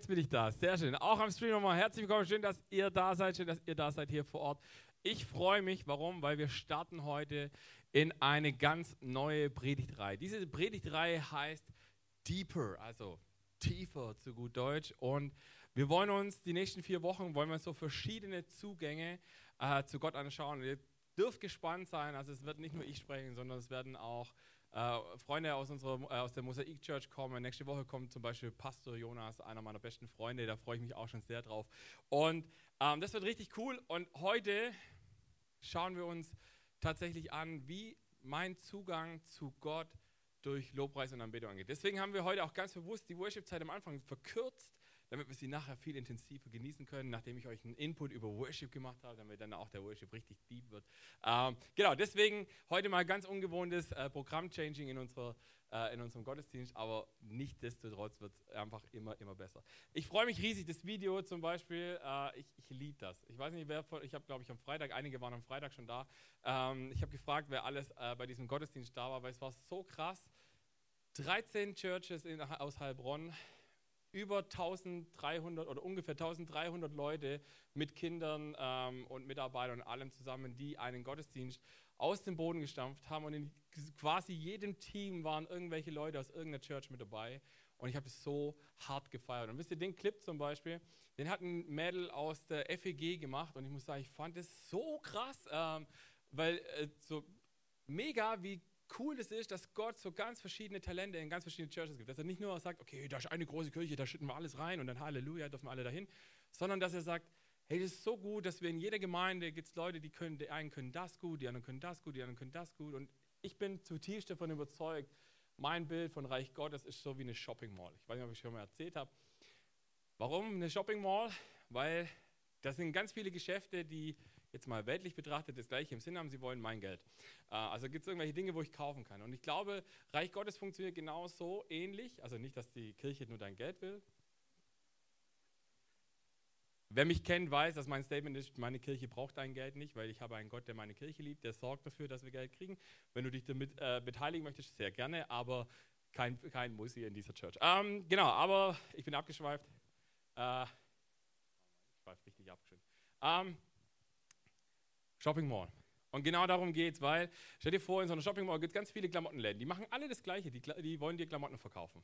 Jetzt bin ich da. Sehr schön. Auch am Stream nochmal herzlich willkommen. Schön, dass ihr da seid. Schön, dass ihr da seid hier vor Ort. Ich freue mich. Warum? Weil wir starten heute in eine ganz neue Predigtreihe. Diese Predigtreihe heißt Deeper, also tiefer zu gut Deutsch. Und wir wollen uns die nächsten vier Wochen, wollen wir so verschiedene Zugänge äh, zu Gott anschauen. Ihr dürft gespannt sein. Also es wird nicht nur ich sprechen, sondern es werden auch äh, Freunde aus, unserer, äh, aus der Mosaik Church kommen. Nächste Woche kommt zum Beispiel Pastor Jonas, einer meiner besten Freunde. Da freue ich mich auch schon sehr drauf. Und ähm, das wird richtig cool. Und heute schauen wir uns tatsächlich an, wie mein Zugang zu Gott durch Lobpreis und Anbetung angeht. Deswegen haben wir heute auch ganz bewusst die Worship-Zeit am Anfang verkürzt, damit wir sie nachher viel intensiver genießen können, nachdem ich euch einen Input über Worship gemacht habe, damit dann auch der Worship richtig deep wird. Ähm, genau, deswegen heute mal ganz ungewohntes äh, Programm-Changing in, äh, in unserem Gottesdienst, aber nichtsdestotrotz wird es einfach immer, immer besser. Ich freue mich riesig, das Video zum Beispiel, äh, ich, ich liebe das. Ich weiß nicht, wer von, ich habe glaube ich am Freitag, einige waren am Freitag schon da, ähm, ich habe gefragt, wer alles äh, bei diesem Gottesdienst da war, weil es war so krass. 13 Churches in, aus Heilbronn, über 1300 oder ungefähr 1300 Leute mit Kindern ähm, und Mitarbeitern und allem zusammen, die einen Gottesdienst aus dem Boden gestampft haben. Und in quasi jedem Team waren irgendwelche Leute aus irgendeiner Church mit dabei. Und ich habe es so hart gefeiert. Und wisst ihr, den Clip zum Beispiel, den hat ein Mädel aus der FEG gemacht. Und ich muss sagen, ich fand es so krass, ähm, weil äh, so mega, wie cool das ist, dass Gott so ganz verschiedene Talente in ganz verschiedene Churches gibt. Dass er nicht nur sagt, okay, da ist eine große Kirche, da schütten wir alles rein und dann Halleluja, dürfen wir alle dahin, sondern dass er sagt, hey, das ist so gut, dass wir in jeder Gemeinde gibt es Leute, die können, die einen können das gut, die anderen können das gut, die anderen können das gut. Und ich bin zutiefst davon überzeugt, mein Bild von Reich Gottes ist so wie eine Shopping Mall. Ich weiß nicht, ob ich schon mal erzählt habe. Warum eine Shopping Mall? Weil das sind ganz viele Geschäfte, die jetzt mal weltlich betrachtet das gleiche im Sinn haben, sie wollen mein Geld. Äh, also gibt es irgendwelche Dinge, wo ich kaufen kann. Und ich glaube, Reich Gottes funktioniert genauso ähnlich. Also nicht, dass die Kirche nur dein Geld will. Wer mich kennt, weiß, dass mein Statement ist, meine Kirche braucht dein Geld nicht, weil ich habe einen Gott, der meine Kirche liebt, der sorgt dafür, dass wir Geld kriegen. Wenn du dich damit äh, beteiligen möchtest, sehr gerne, aber kein, kein Muss hier in dieser Church. Ähm, genau, aber ich bin abgeschweift. Äh, ich schweife richtig abgeschweift. Ähm, Shopping Mall. Und genau darum geht es, weil, stell dir vor, in so einer Shopping Mall gibt es ganz viele Klamottenläden. Die machen alle das Gleiche, die, die wollen dir Klamotten verkaufen.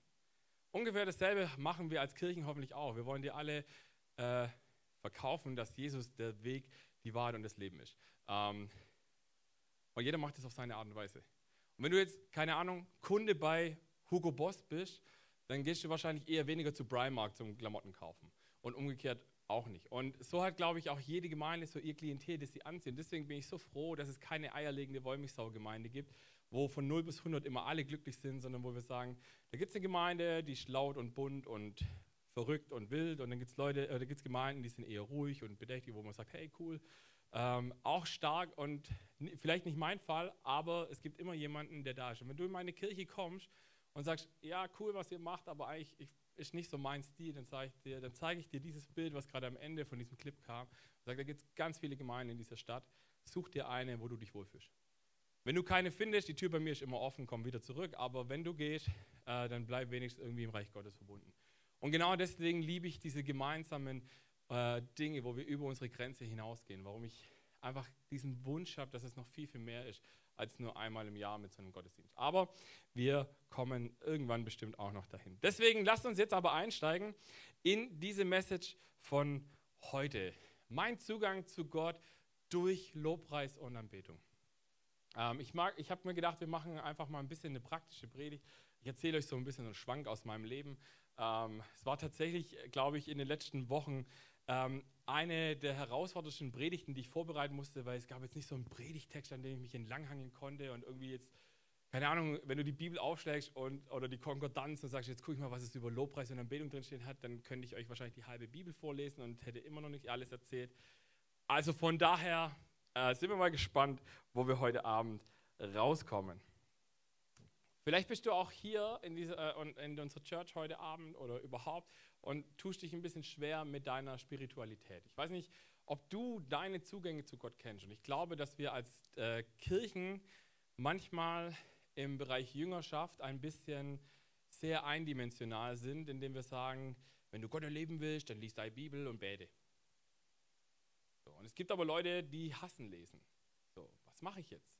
Ungefähr dasselbe machen wir als Kirchen hoffentlich auch. Wir wollen dir alle äh, verkaufen, dass Jesus der Weg, die Wahrheit und das Leben ist. Ähm, und jeder macht das auf seine Art und Weise. Und wenn du jetzt, keine Ahnung, Kunde bei Hugo Boss bist, dann gehst du wahrscheinlich eher weniger zu Primark zum Klamotten kaufen. Und umgekehrt auch nicht. Und so hat, glaube ich, auch jede Gemeinde so ihr Klientel, das sie anziehen. Deswegen bin ich so froh, dass es keine eierlegende Wollmilchsau-Gemeinde gibt, wo von 0 bis 100 immer alle glücklich sind, sondern wo wir sagen, da gibt es eine Gemeinde, die ist laut und bunt und verrückt und wild und dann gibt es Leute, äh, da gibt es Gemeinden, die sind eher ruhig und bedächtig, wo man sagt, hey, cool, ähm, auch stark und vielleicht nicht mein Fall, aber es gibt immer jemanden, der da ist. Und wenn du in meine Kirche kommst und sagst, ja, cool, was ihr macht, aber eigentlich, ich ist nicht so mein Stil, dann zeige ich dir, dann zeige ich dir dieses Bild, was gerade am Ende von diesem Clip kam. Sag, da gibt es ganz viele Gemeinden in dieser Stadt. Such dir eine, wo du dich wohlfühlst. Wenn du keine findest, die Tür bei mir ist immer offen, komm wieder zurück. Aber wenn du gehst, äh, dann bleib wenigstens irgendwie im Reich Gottes verbunden. Und genau deswegen liebe ich diese gemeinsamen äh, Dinge, wo wir über unsere Grenze hinausgehen. Warum ich einfach diesen Wunsch habe, dass es noch viel, viel mehr ist als nur einmal im Jahr mit so einem Gottesdienst. Aber wir kommen irgendwann bestimmt auch noch dahin. Deswegen lasst uns jetzt aber einsteigen in diese Message von heute. Mein Zugang zu Gott durch Lobpreis und Anbetung. Ähm, ich ich habe mir gedacht, wir machen einfach mal ein bisschen eine praktische Predigt. Ich erzähle euch so ein bisschen einen Schwank aus meinem Leben. Ähm, es war tatsächlich, glaube ich, in den letzten Wochen ähm, eine der herausforderndsten Predigten, die ich vorbereiten musste, weil es gab jetzt nicht so einen Predigtext, an dem ich mich entlanghangeln konnte und irgendwie jetzt, keine Ahnung, wenn du die Bibel aufschlägst und, oder die Konkordanz und sagst, jetzt gucke ich mal, was es über Lobpreis und Anbetung drinstehen hat, dann könnte ich euch wahrscheinlich die halbe Bibel vorlesen und hätte immer noch nicht alles erzählt. Also von daher äh, sind wir mal gespannt, wo wir heute Abend rauskommen. Vielleicht bist du auch hier in, dieser, äh, in unserer Church heute Abend oder überhaupt und tust dich ein bisschen schwer mit deiner Spiritualität. Ich weiß nicht, ob du deine Zugänge zu Gott kennst. Und ich glaube, dass wir als äh, Kirchen manchmal im Bereich Jüngerschaft ein bisschen sehr eindimensional sind, indem wir sagen, wenn du Gott erleben willst, dann liest deine Bibel und bete. So, und es gibt aber Leute, die hassen lesen. So, was mache ich jetzt?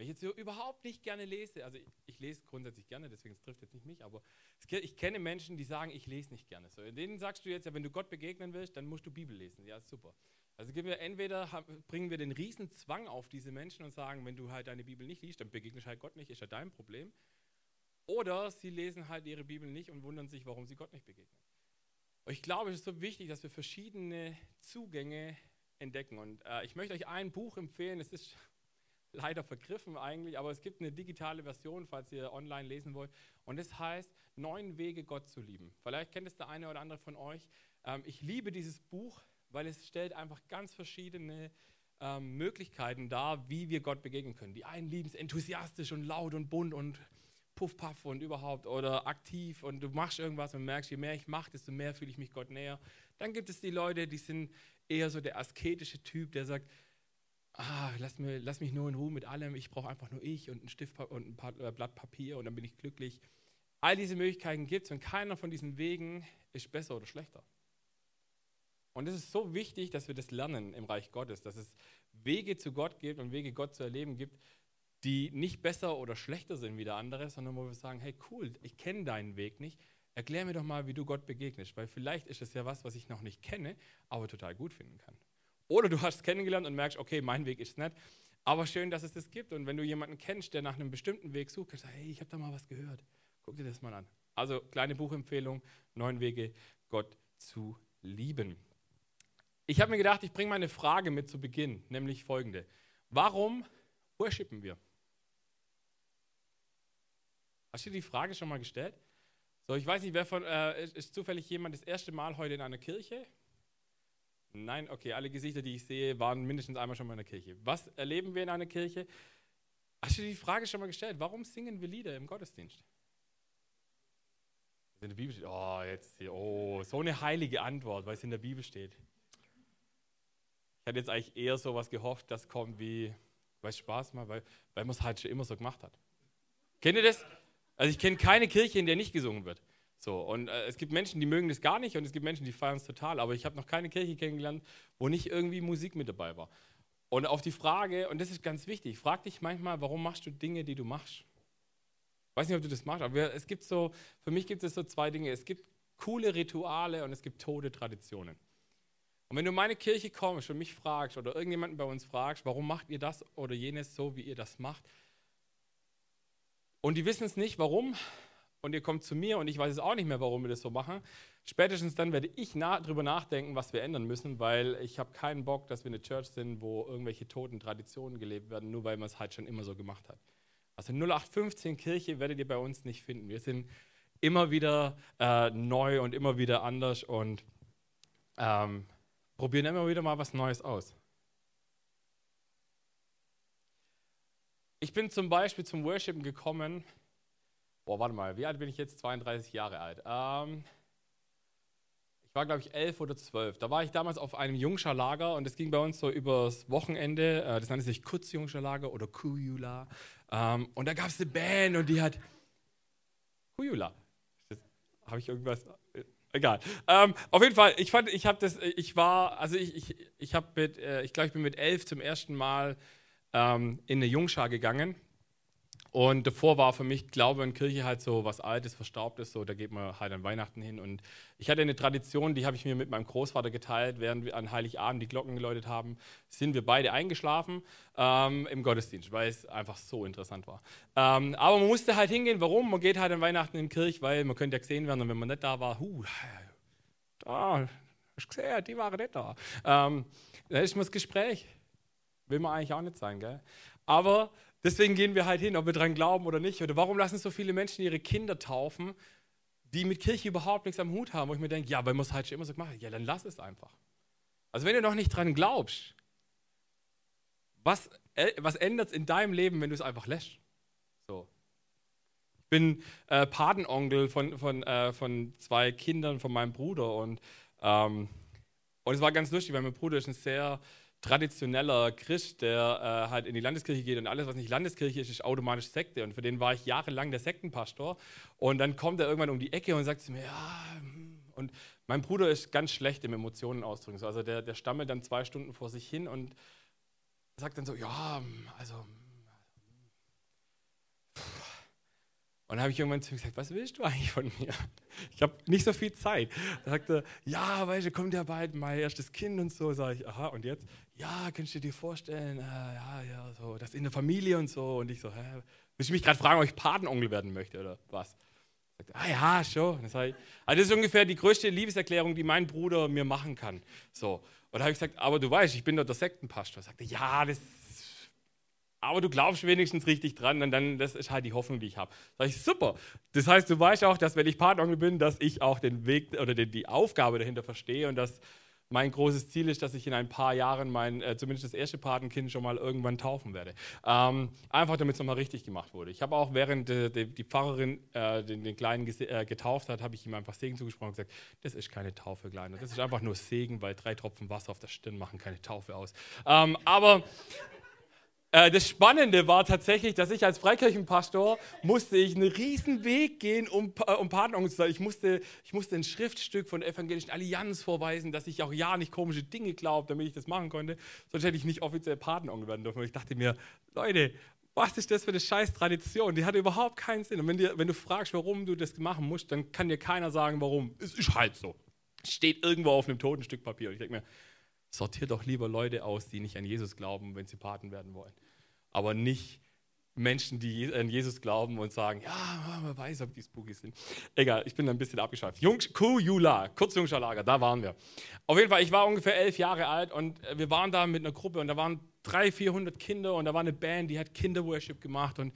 Wenn ich jetzt überhaupt nicht gerne lese, also ich, ich lese grundsätzlich gerne, deswegen es trifft jetzt nicht mich, aber es, ich kenne Menschen, die sagen, ich lese nicht gerne. So, denen sagst du jetzt, ja, wenn du Gott begegnen willst, dann musst du Bibel lesen. Ja, super. Also wir entweder bringen wir den riesen Zwang auf diese Menschen und sagen, wenn du halt deine Bibel nicht liest, dann begegnest halt Gott nicht, ist ja dein Problem. Oder sie lesen halt ihre Bibel nicht und wundern sich, warum sie Gott nicht begegnen. Und ich glaube, es ist so wichtig, dass wir verschiedene Zugänge entdecken. Und äh, ich möchte euch ein Buch empfehlen, es ist leider vergriffen eigentlich, aber es gibt eine digitale Version, falls ihr online lesen wollt. Und es heißt Neun Wege, Gott zu lieben. Vielleicht kennt es der eine oder andere von euch. Ähm, ich liebe dieses Buch, weil es stellt einfach ganz verschiedene ähm, Möglichkeiten dar, wie wir Gott begegnen können. Die einen lieben es enthusiastisch und laut und bunt und puff, puff und überhaupt oder aktiv und du machst irgendwas und merkst, je mehr ich mache, desto mehr fühle ich mich Gott näher. Dann gibt es die Leute, die sind eher so der asketische Typ, der sagt, ah, lass, mir, lass mich nur in Ruhe mit allem, ich brauche einfach nur ich und ein Stift und ein paar, äh, Blatt Papier und dann bin ich glücklich. All diese Möglichkeiten gibt es und keiner von diesen Wegen ist besser oder schlechter. Und es ist so wichtig, dass wir das lernen im Reich Gottes, dass es Wege zu Gott gibt und Wege Gott zu erleben gibt, die nicht besser oder schlechter sind wie der andere, sondern wo wir sagen, hey cool, ich kenne deinen Weg nicht, erklär mir doch mal, wie du Gott begegnest, weil vielleicht ist es ja was, was ich noch nicht kenne, aber total gut finden kann. Oder du hast kennengelernt und merkst, okay, mein Weg ist nicht, aber schön, dass es das gibt. Und wenn du jemanden kennst, der nach einem bestimmten Weg sucht, kannst du sagen, hey, ich habe da mal was gehört. Guck dir das mal an. Also kleine Buchempfehlung, neun Wege, Gott zu lieben. Ich habe mir gedacht, ich bringe mal eine Frage mit zu Beginn, nämlich folgende. Warum worshipen wir? Hast du dir die Frage schon mal gestellt? So, ich weiß nicht, wer von, äh, ist, ist zufällig jemand das erste Mal heute in einer Kirche? Nein, okay, alle Gesichter, die ich sehe, waren mindestens einmal schon mal in der Kirche. Was erleben wir in einer Kirche? Hast du die Frage schon mal gestellt, warum singen wir Lieder im Gottesdienst? In der Bibel steht, oh, jetzt hier, oh, so eine heilige Antwort, weil es in der Bibel steht. Ich hatte jetzt eigentlich eher so was gehofft, das kommt wie, weil es Spaß macht, weil, weil man es halt schon immer so gemacht hat. Kennt ihr das? Also ich kenne keine Kirche, in der nicht gesungen wird. So, und äh, es gibt Menschen, die mögen das gar nicht und es gibt Menschen, die feiern es total. Aber ich habe noch keine Kirche kennengelernt, wo nicht irgendwie Musik mit dabei war. Und auf die Frage, und das ist ganz wichtig, frag dich manchmal, warum machst du Dinge, die du machst? Weiß nicht, ob du das machst, aber es gibt so, für mich gibt es so zwei Dinge. Es gibt coole Rituale und es gibt tote Traditionen. Und wenn du in meine Kirche kommst und mich fragst oder irgendjemanden bei uns fragst, warum macht ihr das oder jenes so, wie ihr das macht, und die wissen es nicht, warum, und ihr kommt zu mir und ich weiß es auch nicht mehr, warum wir das so machen, spätestens dann werde ich na darüber nachdenken, was wir ändern müssen, weil ich habe keinen Bock, dass wir eine Church sind, wo irgendwelche toten Traditionen gelebt werden, nur weil man es halt schon immer so gemacht hat. Also 0815 Kirche werdet ihr bei uns nicht finden. Wir sind immer wieder äh, neu und immer wieder anders und ähm, probieren immer wieder mal was Neues aus. Ich bin zum Beispiel zum Worshipen gekommen. Boah, warte mal, wie alt bin ich jetzt? 32 Jahre alt. Ähm, ich war, glaube ich, elf oder zwölf. Da war ich damals auf einem Jungscherlager und es ging bei uns so übers Wochenende. Äh, das nannte sich Kurzjungscherlager oder Kujula. Ähm, und da gab es eine Band und die hat. Kujula. Habe ich irgendwas? Egal. Ähm, auf jeden Fall, ich fand, ich habe das, ich war, also ich, ich, ich habe mit, äh, ich glaube, ich bin mit elf zum ersten Mal ähm, in eine Jungschar gegangen. Und davor war für mich Glaube in Kirche halt so was Altes, Verstaubtes, so da geht man halt an Weihnachten hin. Und ich hatte eine Tradition, die habe ich mir mit meinem Großvater geteilt, während wir an Heiligabend die Glocken geläutet haben, sind wir beide eingeschlafen ähm, im Gottesdienst, weil es einfach so interessant war. Ähm, aber man musste halt hingehen, warum? Man geht halt an Weihnachten in die Kirche, weil man könnte ja gesehen werden und wenn man nicht da war, huh, da, hast gesehen, die waren nicht da. Ähm, da ist mal das Gespräch. Will man eigentlich auch nicht sein, gell? Aber deswegen gehen wir halt hin, ob wir dran glauben oder nicht. Oder warum lassen so viele Menschen ihre Kinder taufen, die mit Kirche überhaupt nichts am Hut haben? Wo ich mir denke, ja, weil man es halt schon immer so hat. Ja, dann lass es einfach. Also wenn du noch nicht dran glaubst, was, äh, was ändert es in deinem Leben, wenn du es einfach lässt? So. Ich bin äh, Patenonkel von, von, äh, von zwei Kindern von meinem Bruder und, ähm, und es war ganz lustig, weil mein Bruder ist ein sehr traditioneller Christ, der äh, halt in die Landeskirche geht und alles, was nicht Landeskirche ist, ist automatisch Sekte. Und für den war ich jahrelang der Sektenpastor. Und dann kommt er irgendwann um die Ecke und sagt zu mir, ja, hm. und mein Bruder ist ganz schlecht im Emotionen ausdrücken. Also der, der stammelt dann zwei Stunden vor sich hin und sagt dann so, ja, also Und dann habe ich irgendwann zu ihm gesagt, was willst du eigentlich von mir? Ich habe nicht so viel Zeit. Da sagte er, ja, weißt du, kommt ja bald mein erstes Kind und so. Sag ich, aha, und jetzt? Ja, kannst du dir vorstellen, äh, ja, ja, so, das in der Familie und so. Und ich so, hä? Willst du mich gerade fragen, ob ich Patenonkel werden möchte oder was? Sagte, ah ja, schon. Das, also das ist ungefähr die größte Liebeserklärung, die mein Bruder mir machen kann. So. Und da habe ich gesagt, aber du weißt, ich bin doch der Sektenpastor. Sagte, ja, das aber du glaubst wenigstens richtig dran und dann, das ist halt die Hoffnung, die ich habe. Sag ich, super. Das heißt, du weißt auch, dass wenn ich Patenonkel bin, dass ich auch den Weg oder die, die Aufgabe dahinter verstehe und dass mein großes Ziel ist, dass ich in ein paar Jahren mein, äh, zumindest das erste Patenkind schon mal irgendwann taufen werde. Ähm, einfach damit es nochmal richtig gemacht wurde. Ich habe auch, während die, die, die Pfarrerin äh, den, den, Kleinen äh, getauft hat, habe ich ihm einfach Segen zugesprochen und gesagt, das ist keine Taufe, Kleiner. Das ist einfach nur Segen, weil drei Tropfen Wasser auf der Stirn machen keine Taufe aus. Ähm, aber äh, das Spannende war tatsächlich, dass ich als Freikirchenpastor musste ich einen riesen Weg gehen, um, äh, um Patenonkel zu sein. Ich musste, ich musste ein Schriftstück von der Evangelischen Allianz vorweisen, dass ich auch ja nicht komische Dinge glaube, damit ich das machen konnte. Sonst hätte ich nicht offiziell Patenonkel werden dürfen. Und ich dachte mir, Leute, was ist das für eine scheiß Tradition? Die hat überhaupt keinen Sinn. Und wenn, dir, wenn du fragst, warum du das machen musst, dann kann dir keiner sagen, warum. Es ist halt so. Steht irgendwo auf einem toten Stück Papier. Und ich denke mir, sortiert doch lieber Leute aus, die nicht an Jesus glauben, wenn sie Paten werden wollen. Aber nicht Menschen, die an Jesus glauben und sagen, ja, man weiß, ob die spooky sind. Egal, ich bin ein bisschen abgeschweift. Kujula, Kurzjungscherlager, da waren wir. Auf jeden Fall, ich war ungefähr elf Jahre alt und wir waren da mit einer Gruppe und da waren 300, 400 Kinder und da war eine Band, die hat Kinderworship gemacht und,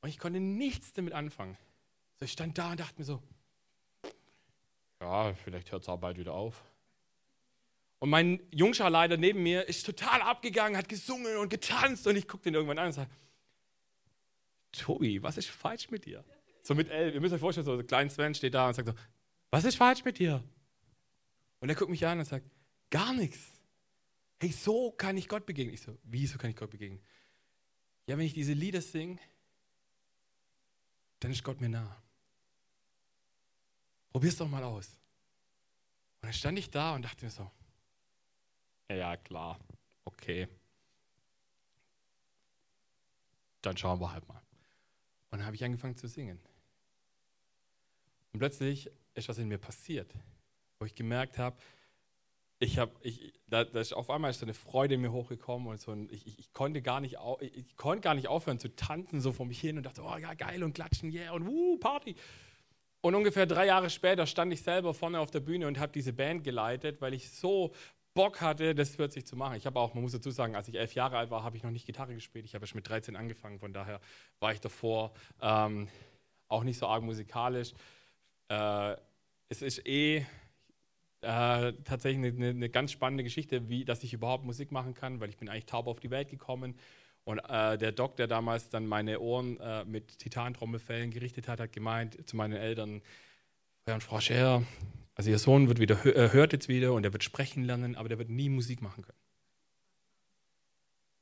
und ich konnte nichts damit anfangen. So, ich stand da und dachte mir so, ja, vielleicht hört es auch bald wieder auf. Und mein Jungscharleiter neben mir ist total abgegangen, hat gesungen und getanzt und ich gucke den irgendwann an und sage, Tobi, was ist falsch mit dir? So mit elf, ihr müsst euch vorstellen, so ein kleiner Sven steht da und sagt so, was ist falsch mit dir? Und er guckt mich an und sagt, gar nichts. Hey, so kann ich Gott begegnen. Ich so, wieso kann ich Gott begegnen? Ja, wenn ich diese Lieder singe, dann ist Gott mir nah. Probier's doch mal aus. Und dann stand ich da und dachte mir so, ja, klar. Okay. Dann schauen wir halt mal. Und dann habe ich angefangen zu singen. Und plötzlich ist was in mir passiert, wo ich gemerkt habe, ich habe, ich, da, da, ist auf einmal ist so eine Freude in mir hochgekommen und so ein, ich, ich, ich, konnte gar nicht, ich, ich, konnte gar nicht aufhören zu tanzen so vor mich hin und dachte, oh ja geil und klatschen, yeah und wuh, Party. Und ungefähr drei Jahre später stand ich selber vorne auf der Bühne und habe diese Band geleitet, weil ich so Bock hatte, das plötzlich zu machen. Ich habe auch, man muss dazu sagen, als ich elf Jahre alt war, habe ich noch nicht Gitarre gespielt. Ich habe erst mit 13 angefangen, von daher war ich davor ähm, auch nicht so arg musikalisch. Äh, es ist eh äh, tatsächlich eine, eine, ganz spannende Geschichte, wie, dass ich überhaupt Musik machen kann, weil ich bin eigentlich taub auf die Welt gekommen. Und äh, der Doc, der damals dann meine Ohren äh, mit Titantrommelfällen gerichtet hat, hat gemeint zu meinen Eltern, Herr und Frau Scher, also ihr Sohn wird wieder, äh, hört jetzt wieder und er wird sprechen lernen, aber der wird nie Musik machen können.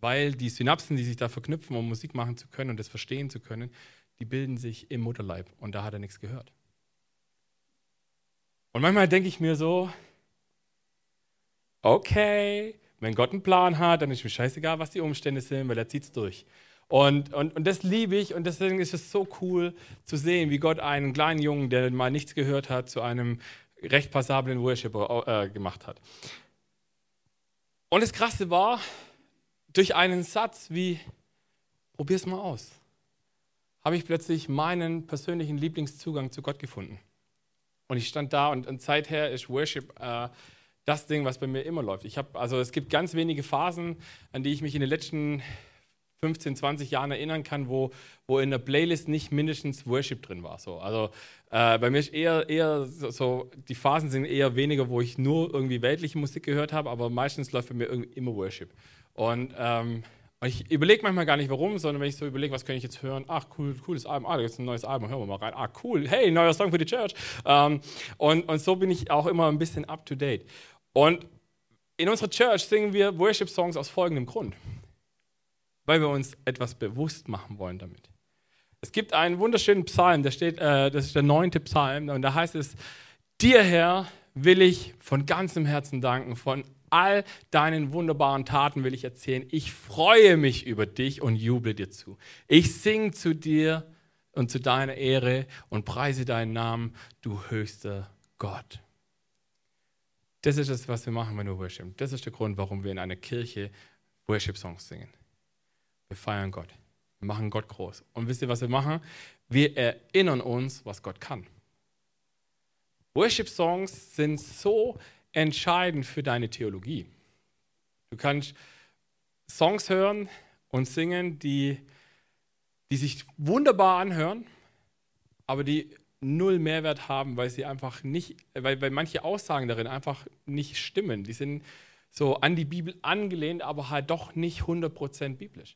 Weil die Synapsen, die sich da verknüpfen, um Musik machen zu können und das verstehen zu können, die bilden sich im Mutterleib und da hat er nichts gehört. Und manchmal denke ich mir so, okay, wenn Gott einen Plan hat, dann ist mir scheißegal, was die Umstände sind, weil er zieht es durch. Und, und, und das liebe ich und deswegen ist es so cool zu sehen, wie Gott einen kleinen Jungen, der mal nichts gehört hat, zu einem recht passablen Worshipper äh, gemacht hat. Und das Krasse war, durch einen Satz wie, probier's mal aus, habe ich plötzlich meinen persönlichen Lieblingszugang zu Gott gefunden. Und ich stand da und, und seither ist Worship äh, das Ding, was bei mir immer läuft. Ich habe, also es gibt ganz wenige Phasen, an die ich mich in den letzten 15, 20 Jahren erinnern kann, wo, wo in der Playlist nicht mindestens Worship drin war. So. Also äh, bei mir ist eher, eher so, die Phasen sind eher weniger, wo ich nur irgendwie weltliche Musik gehört habe, aber meistens läuft bei mir immer Worship. Und ähm, ich überlege manchmal gar nicht warum, sondern wenn ich so überlege, was kann ich jetzt hören? Ach, cool, cooles Album. Ah, da ist ein neues Album, hören wir mal rein. Ah, cool, hey, neuer Song für die Church. Ähm, und, und so bin ich auch immer ein bisschen up to date. Und in unserer Church singen wir Worship-Songs aus folgendem Grund. Weil wir uns etwas bewusst machen wollen damit. Es gibt einen wunderschönen Psalm, der steht, äh, das ist der neunte Psalm, und da heißt es, dir Herr will ich von ganzem Herzen danken, von all deinen wunderbaren Taten will ich erzählen. Ich freue mich über dich und juble dir zu. Ich singe zu dir und zu deiner Ehre und preise deinen Namen, du höchster Gott. Das ist das, was wir machen, wenn wir Worship. Das ist der Grund, warum wir in einer Kirche Worship-Songs singen. Wir feiern Gott. Wir machen Gott groß. Und wisst ihr, was wir machen? Wir erinnern uns, was Gott kann. Worship-Songs sind so entscheidend für deine Theologie. Du kannst Songs hören und singen, die, die sich wunderbar anhören, aber die null Mehrwert haben, weil sie einfach nicht, weil, weil manche Aussagen darin einfach nicht stimmen. Die sind so an die Bibel angelehnt, aber halt doch nicht 100% biblisch.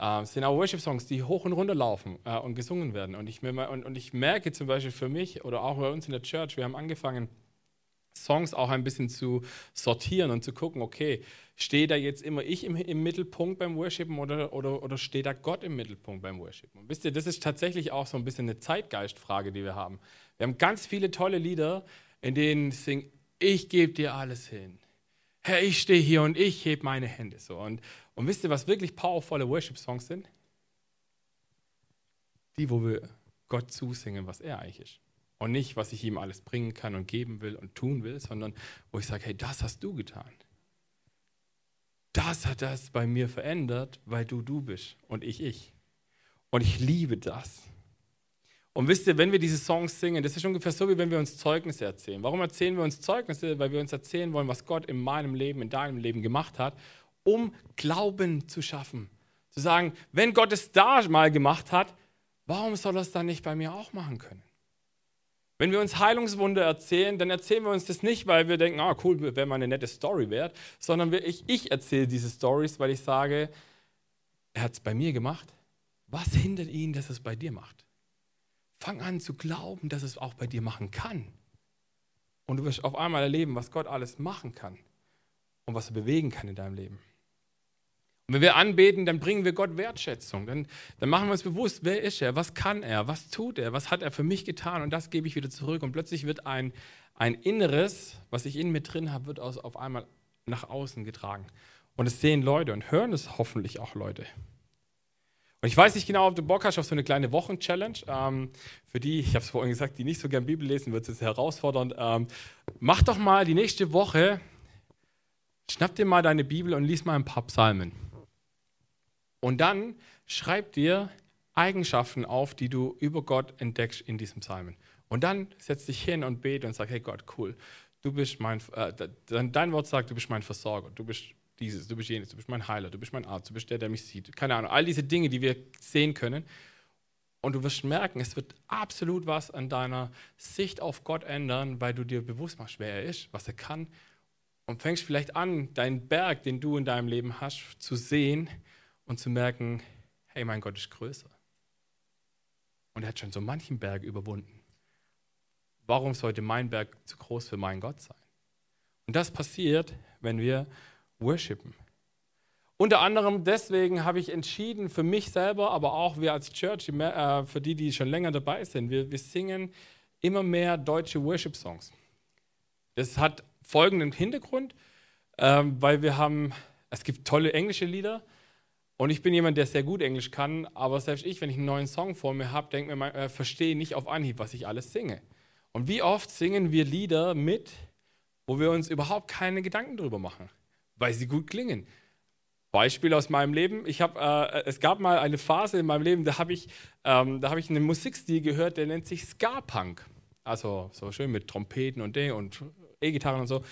Äh, es sind auch Worship-Songs, die hoch und runter laufen äh, und gesungen werden. Und ich, und, und ich merke zum Beispiel für mich oder auch bei uns in der Church, wir haben angefangen, Songs auch ein bisschen zu sortieren und zu gucken, okay, steht da jetzt immer ich im, im Mittelpunkt beim Worshipen oder, oder, oder steht da Gott im Mittelpunkt beim Worshipen? Und wisst ihr, das ist tatsächlich auch so ein bisschen eine Zeitgeistfrage, die wir haben. Wir haben ganz viele tolle Lieder, in denen singen, ich gebe dir alles hin. Herr, ich stehe hier und ich hebe meine Hände so. Und, und wisst ihr, was wirklich powervolle Worship-Songs sind? Die, wo wir Gott zusingen, was er eigentlich ist. Und nicht, was ich ihm alles bringen kann und geben will und tun will, sondern wo ich sage, hey, das hast du getan. Das hat das bei mir verändert, weil du du bist und ich ich. Und ich liebe das. Und wisst ihr, wenn wir diese Songs singen, das ist ungefähr so, wie wenn wir uns Zeugnisse erzählen. Warum erzählen wir uns Zeugnisse? Weil wir uns erzählen wollen, was Gott in meinem Leben, in deinem Leben gemacht hat, um Glauben zu schaffen. Zu sagen, wenn Gott es da mal gemacht hat, warum soll er es dann nicht bei mir auch machen können? Wenn wir uns Heilungswunder erzählen, dann erzählen wir uns das nicht, weil wir denken, ah cool, wäre mal eine nette Story wert, sondern ich, ich erzähle diese Stories, weil ich sage, er hat es bei mir gemacht. Was hindert ihn, dass es bei dir macht? Fang an zu glauben, dass es auch bei dir machen kann. Und du wirst auf einmal erleben, was Gott alles machen kann und was er bewegen kann in deinem Leben. Und wenn wir anbeten, dann bringen wir Gott Wertschätzung. Dann, dann machen wir uns bewusst, wer ist er, was kann er, was tut er, was hat er für mich getan und das gebe ich wieder zurück. Und plötzlich wird ein, ein Inneres, was ich in mir drin habe, wird aus, auf einmal nach außen getragen. Und es sehen Leute und hören es hoffentlich auch Leute. Und ich weiß nicht genau, ob du Bock hast auf so eine kleine Wochen-Challenge. Ähm, für die, ich habe es vorhin gesagt, die nicht so gern Bibel lesen, wird es herausfordernd. Ähm, mach doch mal die nächste Woche, schnapp dir mal deine Bibel und lies mal ein paar Psalmen. Und dann schreib dir Eigenschaften auf, die du über Gott entdeckst in diesem Psalmen. Und dann setz dich hin und bete und sag, hey Gott, cool, du bist mein, äh, dein Wort sagt, du bist mein Versorger, du bist dieses, du bist jenes, du bist mein Heiler, du bist mein Arzt, du bist der, der mich sieht. Keine Ahnung, all diese Dinge, die wir sehen können. Und du wirst merken, es wird absolut was an deiner Sicht auf Gott ändern, weil du dir bewusst machst, wer er ist, was er kann. Und fängst vielleicht an, deinen Berg, den du in deinem Leben hast, zu sehen und zu merken, hey, mein Gott ist größer. Und er hat schon so manchen Berg überwunden. Warum sollte mein Berg zu groß für meinen Gott sein? Und das passiert, wenn wir worshipen. Unter anderem deswegen habe ich entschieden, für mich selber, aber auch wir als Church, äh, für die, die schon länger dabei sind, wir, wir singen immer mehr deutsche Worship-Songs. Das hat folgenden Hintergrund, ähm, weil wir haben, es gibt tolle englische Lieder, und ich bin jemand, der sehr gut Englisch kann, aber selbst ich, wenn ich einen neuen Song vor mir habe, denke mir, äh, verstehe nicht auf Anhieb, was ich alles singe. Und wie oft singen wir Lieder mit, wo wir uns überhaupt keine Gedanken drüber machen, weil sie gut klingen. Beispiel aus meinem Leben. Ich hab, äh, es gab mal eine Phase in meinem Leben, da habe ich, ähm, hab ich einen Musikstil gehört, der nennt sich Ska-Punk. Also so schön mit Trompeten und und E-Gitarren und so. Und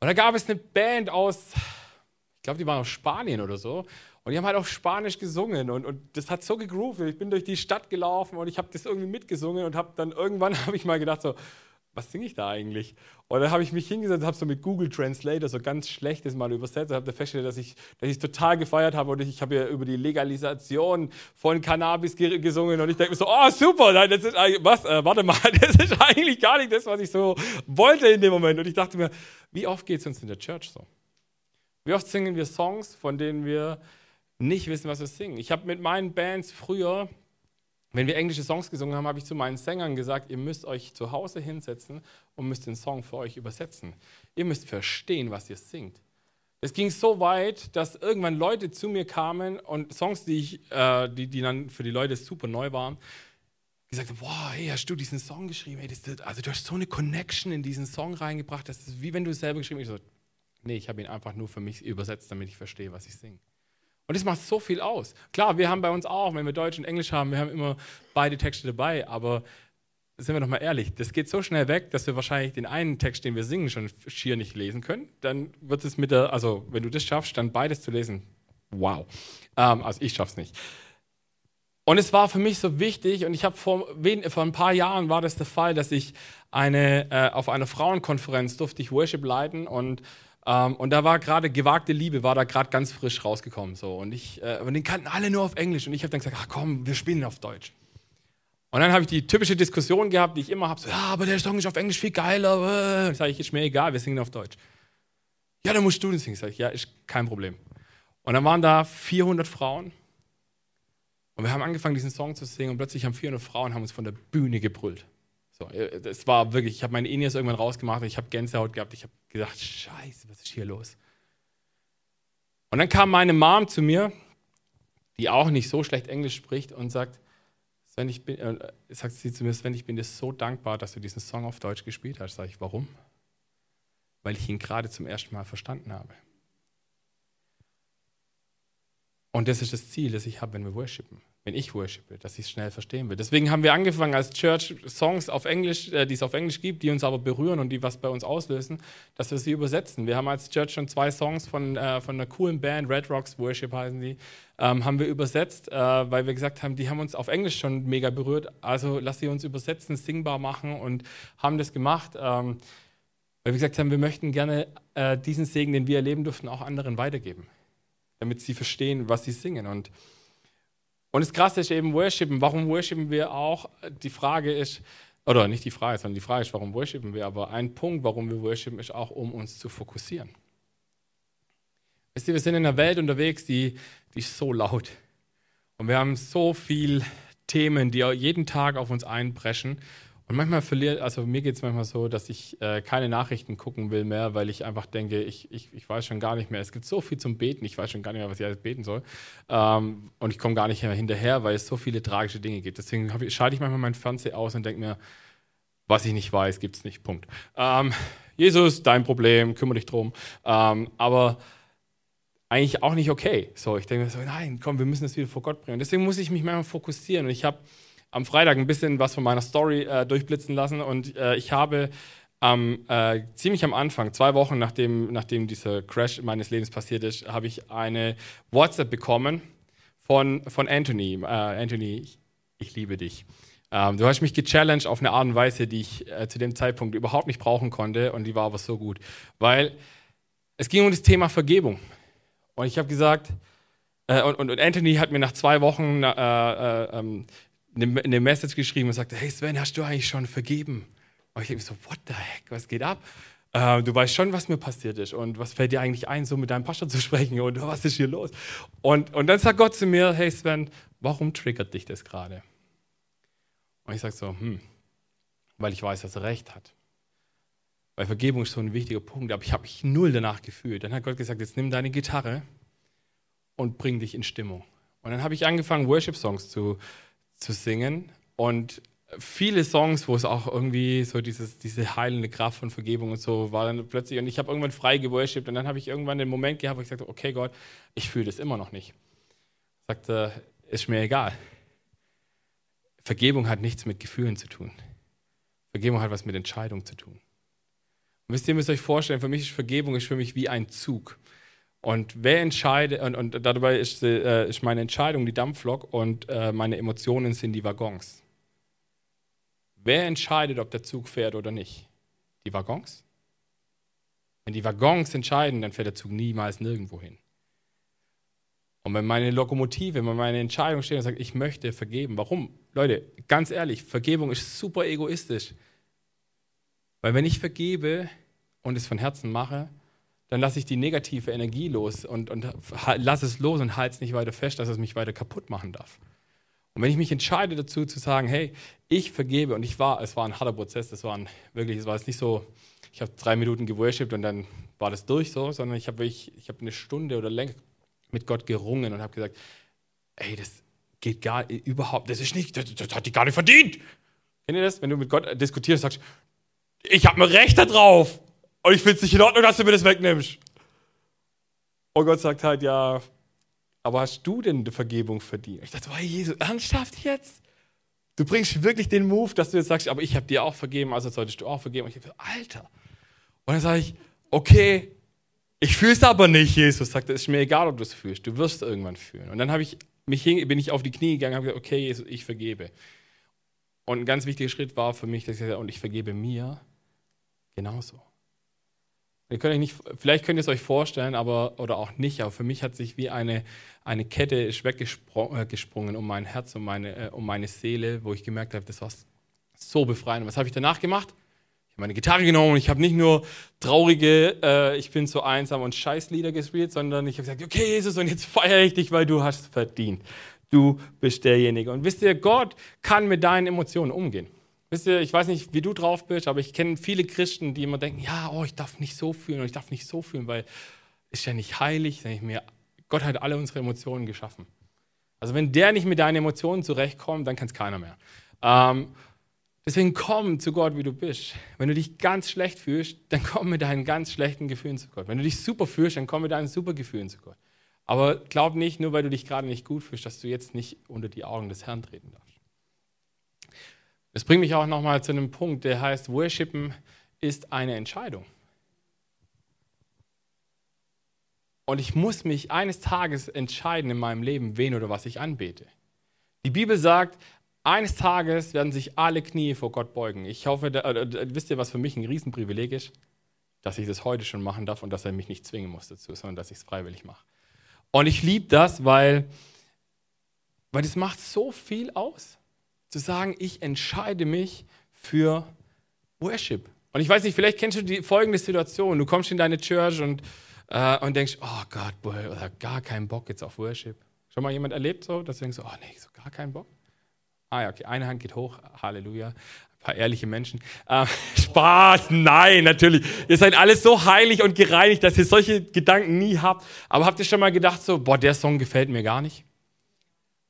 da gab es eine Band aus, ich glaube, die waren aus Spanien oder so. Und die haben halt auf Spanisch gesungen und, und das hat so gegroovt. Ich bin durch die Stadt gelaufen und ich habe das irgendwie mitgesungen und habe dann irgendwann habe ich mal gedacht so, was singe ich da eigentlich? Und dann habe ich mich hingesetzt und habe so mit Google Translator so ganz schlechtes mal übersetzt und habe festgestellt, dass ich dass ich total gefeiert habe und ich, ich habe ja über die Legalisation von Cannabis gesungen und ich denke mir so, oh super, nein, das ist was, äh, warte mal, das ist eigentlich gar nicht das, was ich so wollte in dem Moment. Und ich dachte mir, wie oft geht es uns in der Church so? Wie oft singen wir Songs, von denen wir nicht wissen, was wir singen? Ich habe mit meinen Bands früher, wenn wir englische Songs gesungen haben, habe ich zu meinen Sängern gesagt, ihr müsst euch zu Hause hinsetzen und müsst den Song für euch übersetzen. Ihr müsst verstehen, was ihr singt. Es ging so weit, dass irgendwann Leute zu mir kamen und Songs, die, ich, äh, die, die dann für die Leute super neu waren, gesagt haben, wow, hey, hast du diesen Song geschrieben? Hey, das, also du hast so eine Connection in diesen Song reingebracht, das ist wie wenn du es selber geschrieben hast. Ich so, nee, ich habe ihn einfach nur für mich übersetzt, damit ich verstehe, was ich singe. Und das macht so viel aus. Klar, wir haben bei uns auch, wenn wir Deutsch und Englisch haben, wir haben immer beide Texte dabei, aber sind wir doch mal ehrlich, das geht so schnell weg, dass wir wahrscheinlich den einen Text, den wir singen, schon schier nicht lesen können. Dann wird es mit der, also wenn du das schaffst, dann beides zu lesen, wow. Ähm, also ich schaff's nicht. Und es war für mich so wichtig, und ich habe vor, vor ein paar Jahren war das der Fall, dass ich eine, äh, auf einer Frauenkonferenz durfte ich Worship leiten und ähm, und da war gerade gewagte Liebe, war da gerade ganz frisch rausgekommen. So. Und, ich, äh, und den kannten alle nur auf Englisch. Und ich habe dann gesagt, ach komm, wir spielen auf Deutsch. Und dann habe ich die typische Diskussion gehabt, die ich immer habe: so, ja, aber der Song ist auf Englisch viel geiler. Äh. Sage ich, ist mir egal, wir singen auf Deutsch. Ja, dann musst du den singen. Sag ich, ja, ist kein Problem. Und dann waren da 400 Frauen. Und wir haben angefangen, diesen Song zu singen. Und plötzlich haben 400 Frauen haben uns von der Bühne gebrüllt. So, es äh, war wirklich, ich habe meine Ines irgendwann rausgemacht ich habe Gänsehaut gehabt. Ich habe gedacht, scheiße, was ist hier los? Und dann kam meine Mom zu mir, die auch nicht so schlecht Englisch spricht und sagt, Sven, ich bin, äh, sagt sie zu mir, Sven, ich bin dir so dankbar, dass du diesen Song auf Deutsch gespielt hast. Sag ich, warum? Weil ich ihn gerade zum ersten Mal verstanden habe. Und das ist das Ziel, das ich habe, wenn wir worshipen, wenn ich worshipe, dass ich es schnell verstehen will. Deswegen haben wir angefangen als Church Songs auf Englisch, äh, die es auf Englisch gibt, die uns aber berühren und die was bei uns auslösen, dass wir sie übersetzen. Wir haben als Church schon zwei Songs von, äh, von einer coolen Band, Red Rocks Worship heißen die, ähm, haben wir übersetzt, äh, weil wir gesagt haben, die haben uns auf Englisch schon mega berührt, also lass sie uns übersetzen, singbar machen und haben das gemacht. Ähm, weil wir gesagt haben, wir möchten gerne äh, diesen Segen, den wir erleben durften, auch anderen weitergeben, damit sie verstehen, was sie singen. Und, und das Krasse ist eben Worshipen. Warum worshipen wir auch? Die Frage ist, oder nicht die Frage, sondern die Frage ist, warum worshipen wir? Aber ein Punkt, warum wir worshipen, ist auch, um uns zu fokussieren. Wisst ihr, wir sind in einer Welt unterwegs, die, die ist so laut. Und wir haben so viele Themen, die jeden Tag auf uns einbrechen. Und manchmal verliert, also mir geht es manchmal so, dass ich äh, keine Nachrichten gucken will mehr, weil ich einfach denke, ich, ich, ich weiß schon gar nicht mehr. Es gibt so viel zum Beten, ich weiß schon gar nicht mehr, was ich alles beten soll. Ähm, und ich komme gar nicht mehr hinterher, weil es so viele tragische Dinge gibt. Deswegen ich, schalte ich manchmal meinen Fernseher aus und denke mir, was ich nicht weiß, gibt es nicht. Punkt. Ähm, Jesus, dein Problem, kümmere dich drum. Ähm, aber eigentlich auch nicht okay. So, ich denke mir so, nein, komm, wir müssen das wieder vor Gott bringen. Deswegen muss ich mich manchmal fokussieren. Und ich habe am Freitag ein bisschen was von meiner Story äh, durchblitzen lassen und äh, ich habe ähm, äh, ziemlich am Anfang, zwei Wochen nachdem, nachdem dieser Crash meines Lebens passiert ist, habe ich eine WhatsApp bekommen von, von Anthony. Äh, Anthony, ich, ich, liebe dich. Ähm, du hast mich gechallenged auf eine Art und Weise, die ich äh, zu dem Zeitpunkt überhaupt nicht brauchen konnte und die war aber so gut, weil es ging um das Thema Vergebung. Und ich habe gesagt, äh, und, und, Anthony hat mir nach zwei Wochen äh, äh, ähm, eine, eine, Message geschrieben und sagte, hey Sven, hast du eigentlich schon vergeben? Und ich denke so, what the heck, was geht ab? Äh, du weißt schon, was mir passiert ist und was fällt dir eigentlich ein, so mit deinem Pastor zu sprechen und was ist hier los? Und, und dann sagt Gott zu mir, hey Sven, warum triggert dich das gerade? Und ich sage so, hm, weil ich weiß, dass er recht hat. Weil Vergebung ist so ein wichtiger Punkt, aber ich habe mich null danach gefühlt. Dann hat Gott gesagt, jetzt nimm deine Gitarre und bring dich in Stimmung. Und dann habe ich angefangen, Worship-Songs zu, zu singen und viele Songs, wo es auch irgendwie so dieses, diese heilende Kraft von Vergebung und so war dann plötzlich und ich habe irgendwann frei geworshipped und dann habe ich irgendwann den Moment gehabt, wo ich sagte, okay Gott, ich fühle das immer noch nicht. Sagte, ist mir egal. Vergebung hat nichts mit Gefühlen zu tun. Vergebung hat was mit Entscheidung zu tun. Und wisst ihr müsst euch vorstellen, für mich ist Vergebung ist für mich wie ein Zug. Und wer entscheidet, und, und dabei ist, äh, ist, meine Entscheidung die Dampflok und äh, meine Emotionen sind die Waggons. Wer entscheidet, ob der Zug fährt oder nicht? Die Waggons? Wenn die Waggons entscheiden, dann fährt der Zug niemals nirgendwo hin. Und wenn meine Lokomotive, wenn meine Entscheidung steht und sagt, ich möchte vergeben, warum? Leute, ganz ehrlich, Vergebung ist super egoistisch. Weil wenn ich vergebe und es von Herzen mache, dann lasse ich die negative Energie los und, und lasse es los und halte es nicht weiter fest, dass es mich weiter kaputt machen darf. Und wenn ich mich entscheide dazu zu sagen, hey, ich vergebe, und ich war, es war ein harter Prozess, das war ein, wirklich, es war jetzt nicht so, ich habe drei Minuten geworshipped und dann war das durch so, sondern ich habe ich, ich hab eine Stunde oder länger mit Gott gerungen und habe gesagt, ey, das geht gar überhaupt, das ist nicht, das, das hat die gar nicht verdient. Kennt ihr das? Wenn du mit Gott diskutierst, sagst, ich habe ein Recht darauf und ich finde es nicht in Ordnung, dass du mir das wegnimmst. Und Gott sagt halt, ja, aber hast du denn die Vergebung verdient? Ich dachte, hey, Jesus, ernsthaft jetzt? Du bringst wirklich den Move, dass du jetzt sagst, aber ich habe dir auch vergeben, also solltest du auch vergeben. Und ich dachte, Alter. Und dann sage ich, okay, ich fühle es aber nicht, Jesus. Sagt, es ist mir egal, ob du es fühlst. Du wirst es irgendwann fühlen. Und dann ich mich hin, bin ich auf die Knie gegangen und habe gesagt, okay, Jesus, ich vergebe. Und ein ganz wichtiger Schritt war für mich, dass ich gesagt und ich vergebe mir genauso. Ihr könnt euch nicht, vielleicht könnt ihr es euch vorstellen, aber oder auch nicht, aber für mich hat sich wie eine, eine Kette weggesprungen äh, um mein Herz, um meine, äh, um meine Seele, wo ich gemerkt habe, das war so befreiend. Was habe ich danach gemacht? Ich habe meine Gitarre genommen und ich habe nicht nur traurige, äh, ich bin so einsam und Scheißlieder gespielt, sondern ich habe gesagt, okay Jesus, und jetzt feiere ich dich, weil du hast verdient. Du bist derjenige. Und wisst ihr, Gott kann mit deinen Emotionen umgehen. Wisst ihr, ich weiß nicht, wie du drauf bist, aber ich kenne viele Christen, die immer denken, ja, oh, ich darf nicht so fühlen und ich darf nicht so fühlen, weil ist ja nicht heilig. Denke ich mir, Gott hat alle unsere Emotionen geschaffen. Also wenn der nicht mit deinen Emotionen zurechtkommt, dann kann es keiner mehr. Ähm, deswegen komm zu Gott, wie du bist. Wenn du dich ganz schlecht fühlst, dann komm mit deinen ganz schlechten Gefühlen zu Gott. Wenn du dich super fühlst, dann komm mit deinen super Gefühlen zu Gott. Aber glaub nicht, nur weil du dich gerade nicht gut fühlst, dass du jetzt nicht unter die Augen des Herrn treten darfst. Das bringt mich auch nochmal zu einem Punkt, der heißt, Worshipen ist eine Entscheidung. Und ich muss mich eines Tages entscheiden in meinem Leben, wen oder was ich anbete. Die Bibel sagt, eines Tages werden sich alle Knie vor Gott beugen. Ich hoffe, da, äh, wisst ihr, was für mich ein Riesenprivileg ist? Dass ich das heute schon machen darf und dass er mich nicht zwingen muss dazu, sondern dass ich es freiwillig mache. Und ich liebe das, weil, weil das macht so viel aus zu sagen, ich entscheide mich für Worship. Und ich weiß nicht, vielleicht kennst du die folgende Situation. Du kommst in deine Church und, äh, und denkst, oh Gott, boy, gar keinen Bock jetzt auf Worship. Schon mal jemand erlebt so, dass du denkst, oh nee, so gar keinen Bock? Ah ja, okay, eine Hand geht hoch, Halleluja. Ein paar ehrliche Menschen. Äh, Spaß, nein, natürlich. Ihr seid alles so heilig und gereinigt, dass ihr solche Gedanken nie habt. Aber habt ihr schon mal gedacht, so, boah, der Song gefällt mir gar nicht?